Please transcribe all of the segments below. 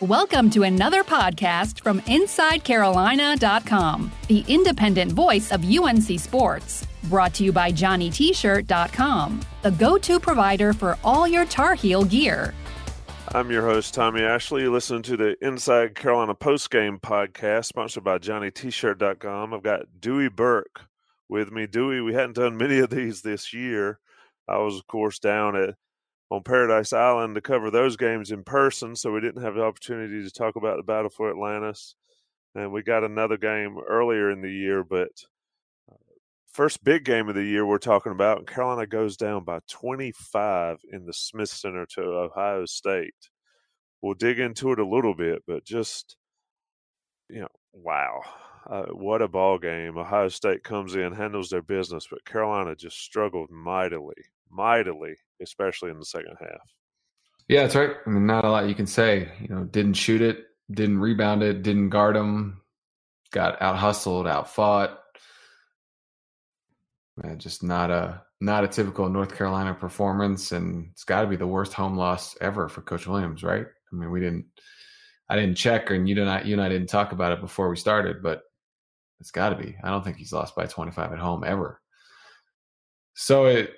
Welcome to another podcast from InsideCarolina.com, the independent voice of UNC Sports. Brought to you by JohnnyT-shirt.com, the go-to provider for all your Tar Heel gear. I'm your host, Tommy Ashley. You listen to the Inside Carolina Postgame podcast, sponsored by JohnnyT-shirt.com. I've got Dewey Burke with me. Dewey, we hadn't done many of these this year. I was, of course, down at on Paradise Island to cover those games in person, so we didn't have the opportunity to talk about the battle for Atlantis. And we got another game earlier in the year, but uh, first big game of the year we're talking about, Carolina goes down by 25 in the Smith Center to Ohio State. We'll dig into it a little bit, but just you know, wow, uh, what a ball game! Ohio State comes in, handles their business, but Carolina just struggled mightily, mightily especially in the second half. Yeah, that's right. I mean, not a lot you can say. You know, didn't shoot it, didn't rebound it, didn't guard them, got out hustled, out fought. Man, just not a not a typical North Carolina performance, and it's got to be the worst home loss ever for Coach Williams, right? I mean, we didn't, I didn't check, and you not, you and I didn't talk about it before we started, but it's got to be. I don't think he's lost by 25 at home ever. So it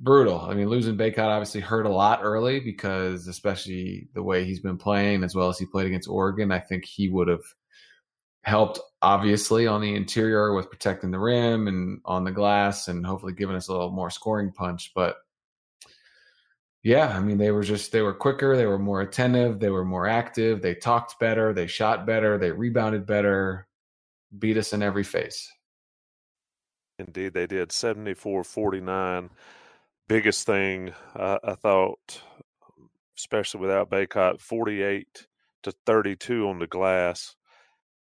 brutal. I mean, losing Bacot obviously hurt a lot early because, especially the way he's been playing, as well as he played against Oregon, I think he would have helped obviously on the interior with protecting the rim and on the glass and hopefully giving us a little more scoring punch. But yeah, I mean, they were just, they were quicker, they were more attentive, they were more active, they talked better, they shot better, they rebounded better, beat us in every face. Indeed, they did 74 49 biggest thing uh, I thought, especially without Bacot, 48 to 32 on the glass.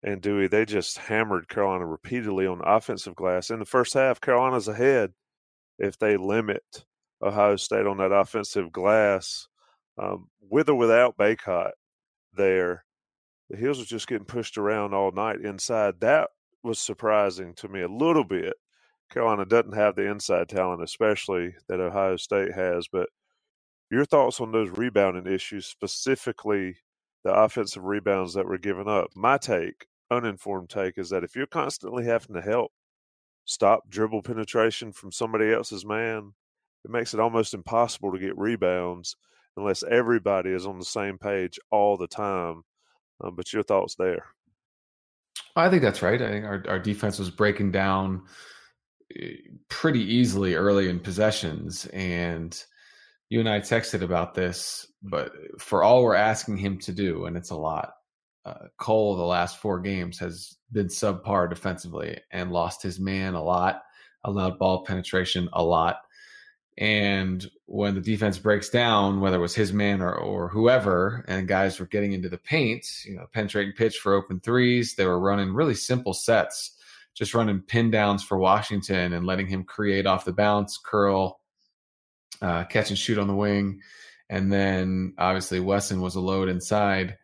And Dewey, they just hammered Carolina repeatedly on offensive glass. In the first half, Carolina's ahead if they limit Ohio State on that offensive glass. Um, with or without Bacot there, the Heels was just getting pushed around all night inside. That was surprising to me a little bit Carolina doesn't have the inside talent, especially that Ohio State has. But your thoughts on those rebounding issues, specifically the offensive rebounds that were given up? My take, uninformed take, is that if you're constantly having to help stop dribble penetration from somebody else's man, it makes it almost impossible to get rebounds unless everybody is on the same page all the time. Um, but your thoughts there? I think that's right. I think our, our defense was breaking down pretty easily early in possessions. And you and I texted about this, but for all we're asking him to do, and it's a lot, uh, Cole, the last four games, has been subpar defensively and lost his man a lot, allowed ball penetration a lot. And when the defense breaks down, whether it was his man or, or whoever, and guys were getting into the paint, you know, penetrating pitch for open threes, they were running really simple sets just running pin downs for Washington and letting him create off the bounce, curl, uh, catch and shoot on the wing. And then obviously Wesson was a load inside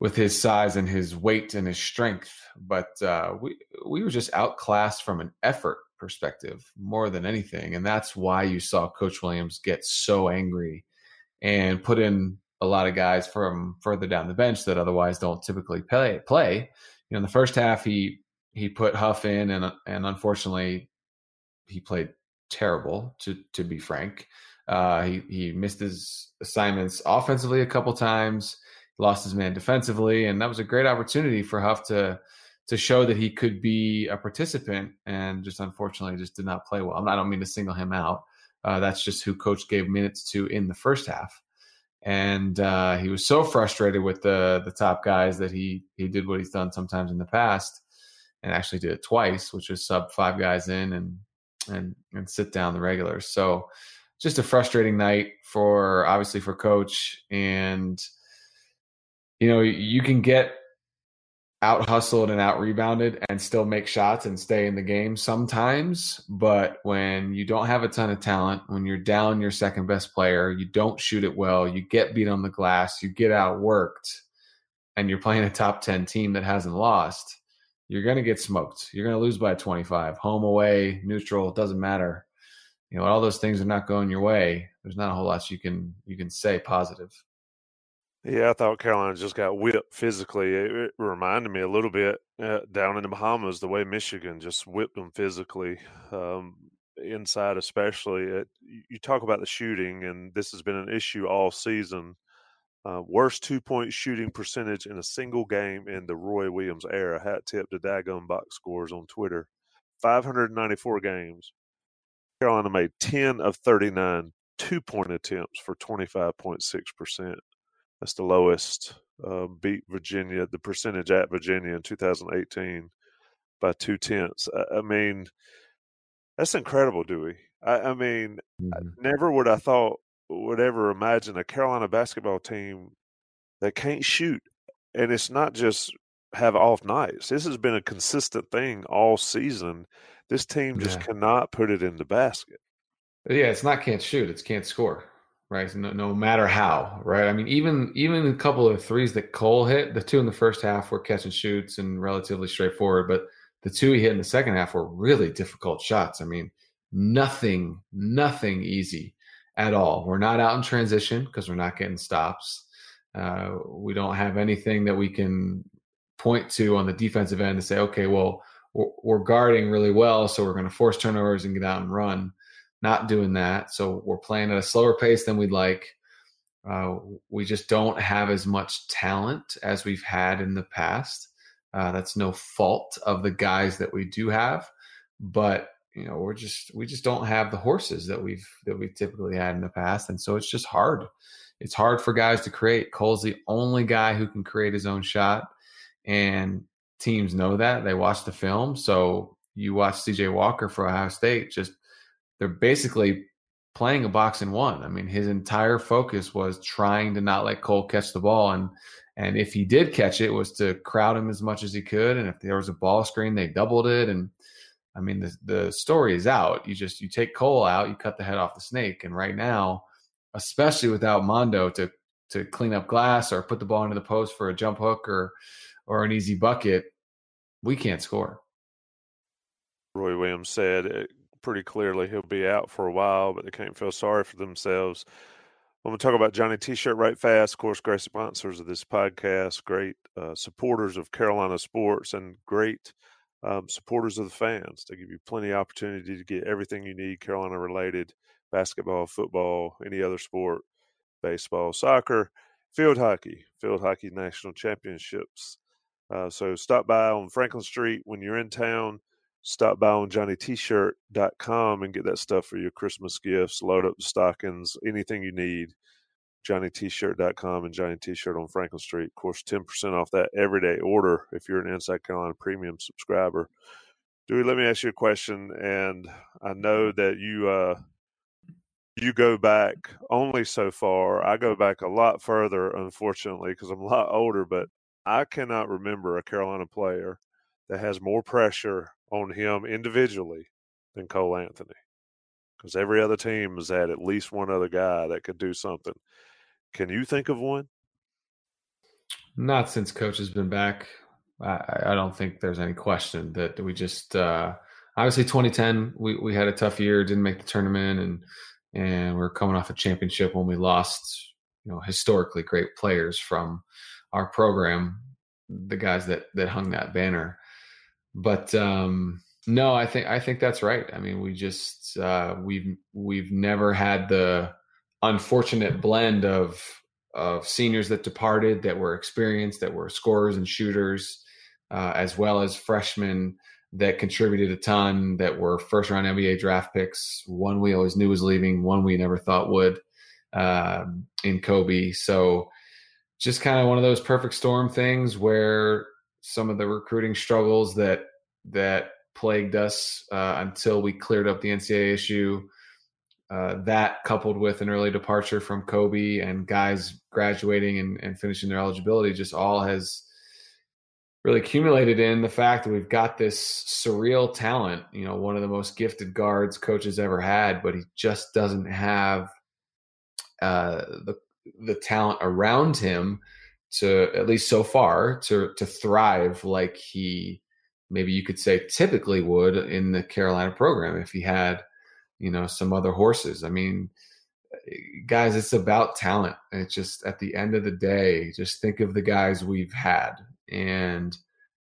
with his size and his weight and his strength. But uh, we we were just outclassed from an effort perspective more than anything, and that's why you saw Coach Williams get so angry and put in a lot of guys from further down the bench that otherwise don't typically play. Play, you know, in the first half he he put Huff in, and and unfortunately, he played terrible. To to be frank, uh, he he missed his assignments offensively a couple times, lost his man defensively, and that was a great opportunity for Huff to to show that he could be a participant, and just unfortunately, just did not play well. I don't mean to single him out. Uh, that's just who coach gave minutes to in the first half and uh, he was so frustrated with the the top guys that he he did what he's done sometimes in the past and actually did it twice, which was sub five guys in and and and sit down the regulars. So just a frustrating night for obviously for coach and you know you can get out hustled and out rebounded and still make shots and stay in the game sometimes. But when you don't have a ton of talent, when you're down your second best player, you don't shoot it well, you get beat on the glass, you get outworked, and you're playing a top 10 team that hasn't lost, you're going to get smoked. You're going to lose by 25. Home, away, neutral, it doesn't matter. You know, all those things are not going your way. There's not a whole lot you can you can say positive. Yeah, I thought Carolina just got whipped physically. It, it reminded me a little bit uh, down in the Bahamas, the way Michigan just whipped them physically, um, inside especially. It, you talk about the shooting, and this has been an issue all season. Uh, worst two point shooting percentage in a single game in the Roy Williams era. Hat tip to Dagon box scores on Twitter. 594 games. Carolina made 10 of 39 two point attempts for 25.6%. That's the lowest. Uh, beat Virginia, the percentage at Virginia in 2018 by two tenths. I, I mean, that's incredible, Dewey. I, I mean, mm-hmm. never would I thought would ever imagine a Carolina basketball team that can't shoot, and it's not just have off nights. This has been a consistent thing all season. This team just yeah. cannot put it in the basket. Yeah, it's not can't shoot; it's can't score right? No, no, matter how, right? I mean, even even a couple of threes that Cole hit, the two in the first half were catch and shoots and relatively straightforward, but the two he hit in the second half were really difficult shots. I mean, nothing, nothing easy at all. We're not out in transition because we're not getting stops. Uh, we don't have anything that we can point to on the defensive end to say, okay, well, we're, guarding really well, so we're going to force turnovers and get out and run not doing that. So we're playing at a slower pace than we'd like. Uh, we just don't have as much talent as we've had in the past. Uh, that's no fault of the guys that we do have, but you know we're just we just don't have the horses that we've that we've typically had in the past, and so it's just hard. It's hard for guys to create. Cole's the only guy who can create his own shot, and teams know that. They watch the film, so you watch C.J. Walker for Ohio State just they're basically playing a box in one. I mean, his entire focus was trying to not let Cole catch the ball, and and if he did catch it, was to crowd him as much as he could. And if there was a ball screen, they doubled it. And I mean, the the story is out. You just you take Cole out, you cut the head off the snake. And right now, especially without Mondo to to clean up glass or put the ball into the post for a jump hook or or an easy bucket, we can't score. Roy Williams said pretty clearly he'll be out for a while, but they can't feel sorry for themselves. I'm going to talk about Johnny T-shirt right fast. Of course, great sponsors of this podcast, great uh, supporters of Carolina sports, and great um, supporters of the fans. They give you plenty of opportunity to get everything you need Carolina related: basketball, football, any other sport, baseball, soccer, field hockey, field hockey national championships. Uh, so stop by on Franklin Street when you're in town stop by on johnnytshirt.com and get that stuff for your Christmas gifts, load up the stockings, anything you need. JohnnyT-shirt.com and Johnny T-shirt on Franklin Street. Of course, 10% off that everyday order if you're an Inside Carolina premium subscriber. Dewey, let me ask you a question. And I know that you uh, you go back only so far. I go back a lot further, unfortunately, because I'm a lot older, but I cannot remember a Carolina player that has more pressure on him individually than Cole Anthony. Because every other team has had at least one other guy that could do something. Can you think of one? Not since coach has been back. I, I don't think there's any question that we just uh, obviously 2010 we, we had a tough year, didn't make the tournament, and and we we're coming off a championship when we lost you know historically great players from our program, the guys that that hung that banner but um, no, I think I think that's right. I mean, we just uh, we've we've never had the unfortunate blend of of seniors that departed that were experienced, that were scorers and shooters, uh, as well as freshmen that contributed a ton, that were first round NBA draft picks. One we always knew was leaving, one we never thought would uh, in Coby. So just kind of one of those perfect storm things where some of the recruiting struggles that that plagued us uh, until we cleared up the NCAA issue uh, that coupled with an early departure from Coby and guys graduating and, and finishing their eligibility just all has really accumulated in the fact that we've got this surreal talent, you know, one of the most gifted guards coaches ever had, but he just doesn't have uh, the the talent around him to at least so far to to thrive like he maybe you could say typically would in the Carolina program if he had you know some other horses. I mean, guys, it's about talent. It's just at the end of the day, just think of the guys we've had and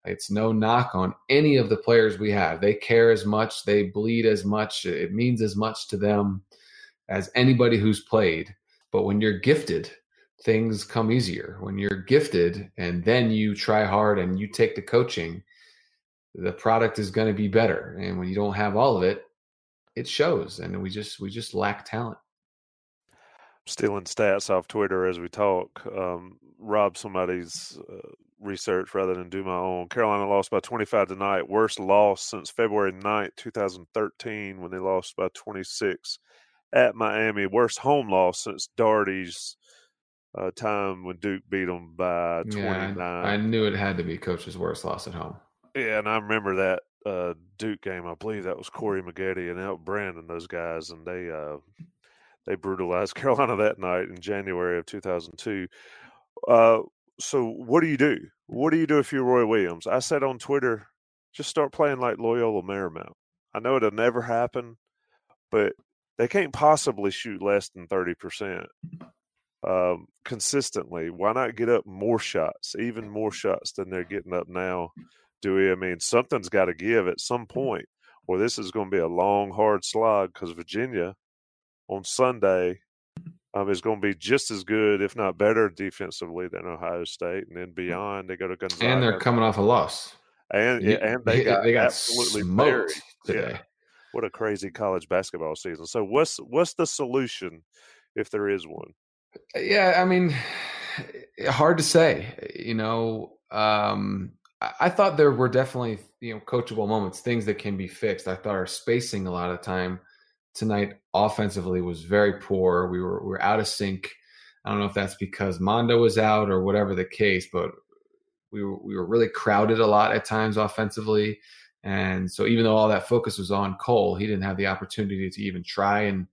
it's no knock on any of the players we have. They care as much, they bleed as much, it means as much to them as anybody who's played. But when you're gifted, things come easier. When you're gifted and then you try hard and you take the coaching, the product is going to be better. And when you don't have all of it, it shows. And we just we just lack talent. Stealing stats off Twitter as we talk. Um, rob somebody's uh, research rather than do my own. Carolina lost by 25 tonight. Worst loss since February 9th, 2013, when they lost by 26 at Miami. Worst home loss since Doherty's uh, time when Duke beat them by 29. Yeah, I, I, knew it had to be coach's worst loss at home. Yeah, and I remember that uh, Duke game. I believe that was Corey Maggette and Elton Brand, those guys, and they uh, they brutalized Carolina that night in January of 2002. Uh, so what do you do? What do you do if you're Roy Williams? I said on Twitter, just start playing like Loyola Marymount. I know it'll never happen, but they can't possibly shoot less than 30% um, consistently. Why not get up more shots, even more shots than they're getting up now? Dewey? I mean, something's got to give at some point, or this is going to be a long, hard slog because Virginia on Sunday um, is going to be just as good, if not better, defensively than Ohio State. And then beyond, they go to Gonzaga. And they're coming off a loss. And yeah, and they got, they got absolutely buried today. Yeah. What a crazy college basketball season. So what's what's the solution if there is one? Yeah, I mean, hard to say. You know, um, I, thought there were definitely you know coachable moments, things that can be fixed. I thought our spacing a lot of time tonight offensively was very poor. We were we were out of sync. I don't know if that's because Mondo was out or whatever the case, but we were we were really crowded a lot at times offensively. And so even though all that focus was on Cole, he didn't have the opportunity to even try and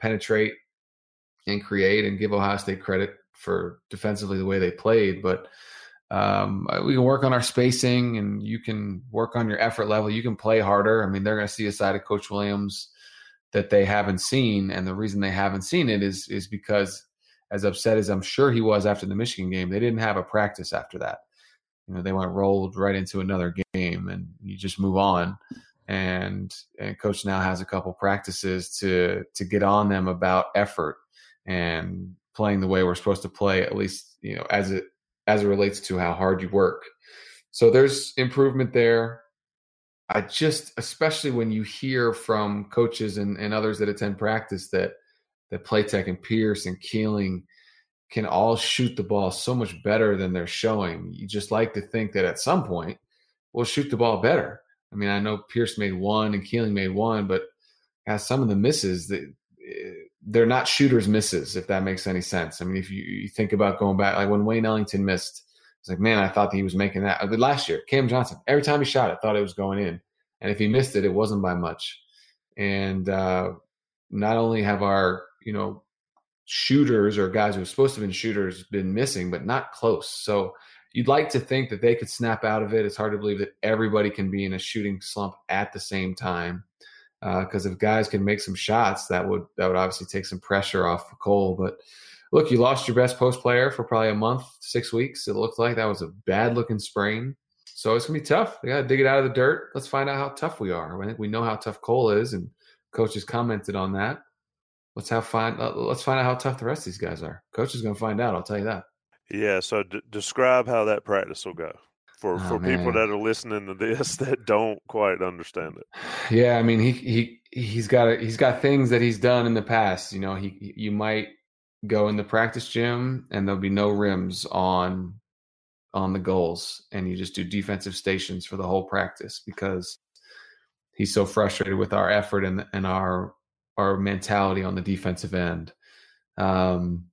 penetrate and create and give Ohio State credit for defensively the way they played. But um, we can work on our spacing and you can work on your effort level. You can play harder. I mean, they're going to see a side of Coach Williams that they haven't seen, and the reason they haven't seen it is is because, as upset as I'm sure he was after the Michigan game, they didn't have a practice after that. You know, they went rolled right into another game, and you just move on. And and coach now has a couple practices to to get on them about effort and playing the way we're supposed to play, at least you know as it as it relates to how hard you work. So there's improvement there. I just, especially when you hear from coaches and, and others that attend practice that that Platek and Pierce and Keeling can all shoot the ball so much better than they're showing. You just like to think that at some point we'll shoot the ball better. I mean, I know Pierce made one and Keeling made one, but has some of the misses that eh, they're not shooters misses, if that makes any sense. I mean, if you, you think about going back, like when Wayne Ellington missed it's like, man, I thought he was making that. Last year, Cam Johnson, every time he shot it, thought it was going in. And if he missed it, it wasn't by much. And uh, not only have our, you know, shooters or guys who are supposed to have been shooters been missing, but not close. So you'd like to think that they could snap out of it. It's hard to believe that everybody can be in a shooting slump at the same time. Because uh, if guys can make some shots, that would that would obviously take some pressure off Cole. But look, you lost your best post player for probably a month, six weeks. It looked like that was a bad looking sprain. So it's gonna be tough. We gotta dig it out of the dirt. Let's find out how tough we are. I think we know how tough Cole is, and coach has commented on that. Let's have find. Uh, let's find out how tough the rest of these guys are. Coach is gonna find out. I'll tell you that. Yeah. So d- describe how that practice will go for oh, for man. people that are listening to this that don't quite understand it. Yeah, I mean he he he's got a, he's got things that he's done in the past. You know, he you might go in the practice gym and there'll be no rims on on the goals and you just do defensive stations for the whole practice because he's so frustrated with our effort and and our our mentality on the defensive end. Um,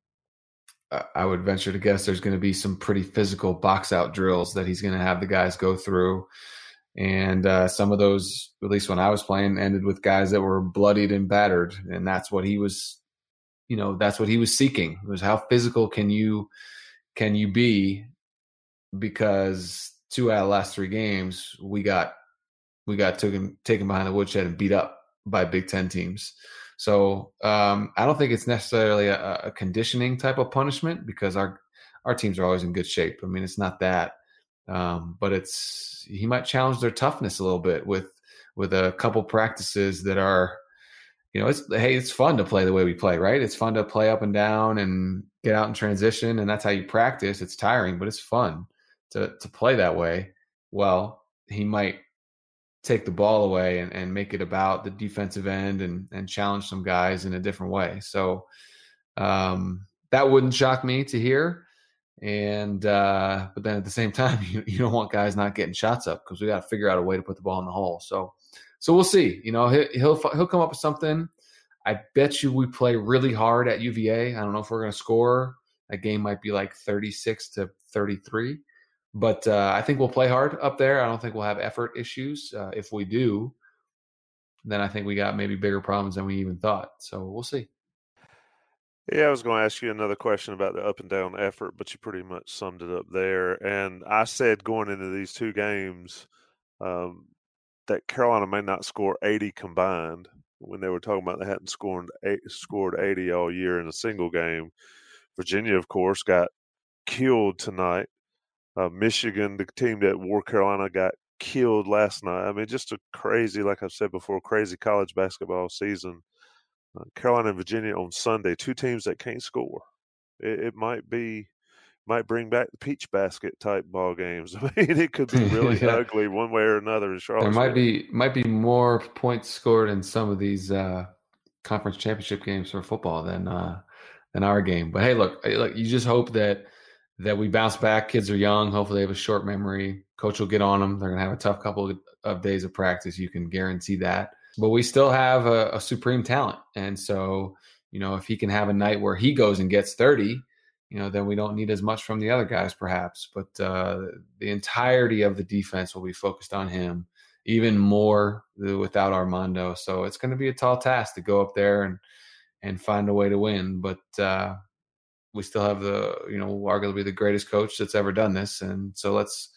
I would venture to guess there's going to be some pretty physical box out drills that he's going to have the guys go through. And uh, some of those, at least when I was playing, ended with guys that were bloodied and battered. And that's what he was, you know, that's what he was seeking. Was how physical can you can you be? Because two out of last three games, we got we got taken taken behind the woodshed and beat up by Big Ten teams. So um, I don't think it's necessarily a, a, conditioning type of punishment because our our teams are always in good shape. I mean, it's not that, um, but it's he might challenge their toughness a little bit with with a couple practices that are, you know, it's hey, it's fun to play the way we play, right? It's fun to play up and down and get out in transition, and that's how you practice. It's tiring, but it's fun to to play that way. Well, he might take the ball away and, and make it about the defensive end and and challenge some guys in a different way. So um, that wouldn't shock me to hear. And uh, but then at the same time, you, you don't want guys not getting shots up because we got to figure out a way to put the ball in the hole. So so we'll see. You know, he'll he'll, come up with something. I bet you we play really hard at UVA. I don't know if we're going to score. That game might be like 36 to 33. But uh, I think we'll play hard up there. I don't think we'll have effort issues. Uh, if we do, then I think we got maybe bigger problems than we even thought. So we'll see. Yeah, I was going to ask you another question about the up and down effort, but you pretty much summed it up there. And I said going into these two games um, that Carolina may not score 80 combined when they were talking about they hadn't scored eight, scored 80 all year in a single game. Virginia, of course, got killed tonight uh, Michigan, the team that wore Carolina, got killed last night. I mean, just a crazy, like I've said before, crazy college basketball season. Uh, Carolina and Virginia on Sunday, two teams that can't score. It, it, might be, might bring back the peach basket type ball games. I mean, it could be really yeah. ugly one way or another in Charlotte. There might be might be more points scored in some of these uh, conference championship games for football than uh, than our game. But hey, look, look, you just hope that that we bounce back. Kids are young. Hopefully, they have a short memory. Coach will get on them. They're going to have a tough couple of days of practice. You can guarantee that. But we still have a, a, supreme talent. And so, you know, if he can have a night where he goes and gets 30, you know, then we don't need as much from the other guys, perhaps. But uh, the entirety of the defense will be focused on him, even more without Armando. So it's going to be a tall task to go up there and and find a way to win. But uh, we still have the you know arguably the greatest coach that's ever done this, and so let's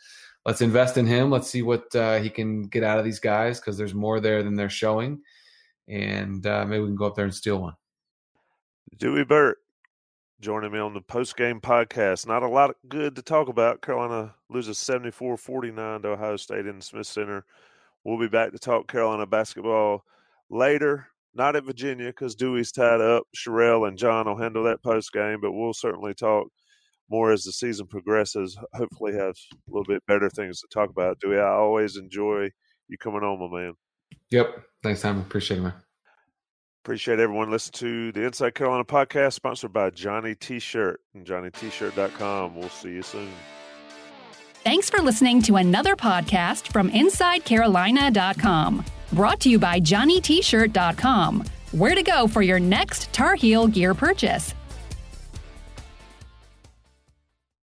let's invest in him. Let's see what uh, he can get out of these guys because there's more there than they're showing, and uh, maybe we can go up there and steal one. Dewey Burke joining me on the post game podcast. Not a lot good to talk about. Carolina loses 74 49 to Ohio State in the Smith Center. We'll be back to talk Carolina basketball later. Not at Virginia because Dewey's tied up. Sherelle and John will handle that post game, but we'll certainly talk more as the season progresses. Hopefully, have a little bit better things to talk about. Dewey, I always enjoy you coming on, my man. Yep. Thanks, Tom. Appreciate it, man. Appreciate everyone listening to the Inside Carolina podcast, sponsored by Johnny T-Shirt and JohnnyT-Shirt.com. We'll see you soon. Thanks for listening to another podcast from InsideCarolina.com. Brought to you by JohnnyT-Shirt.com. Where to go for your next Tar Heel gear purchase.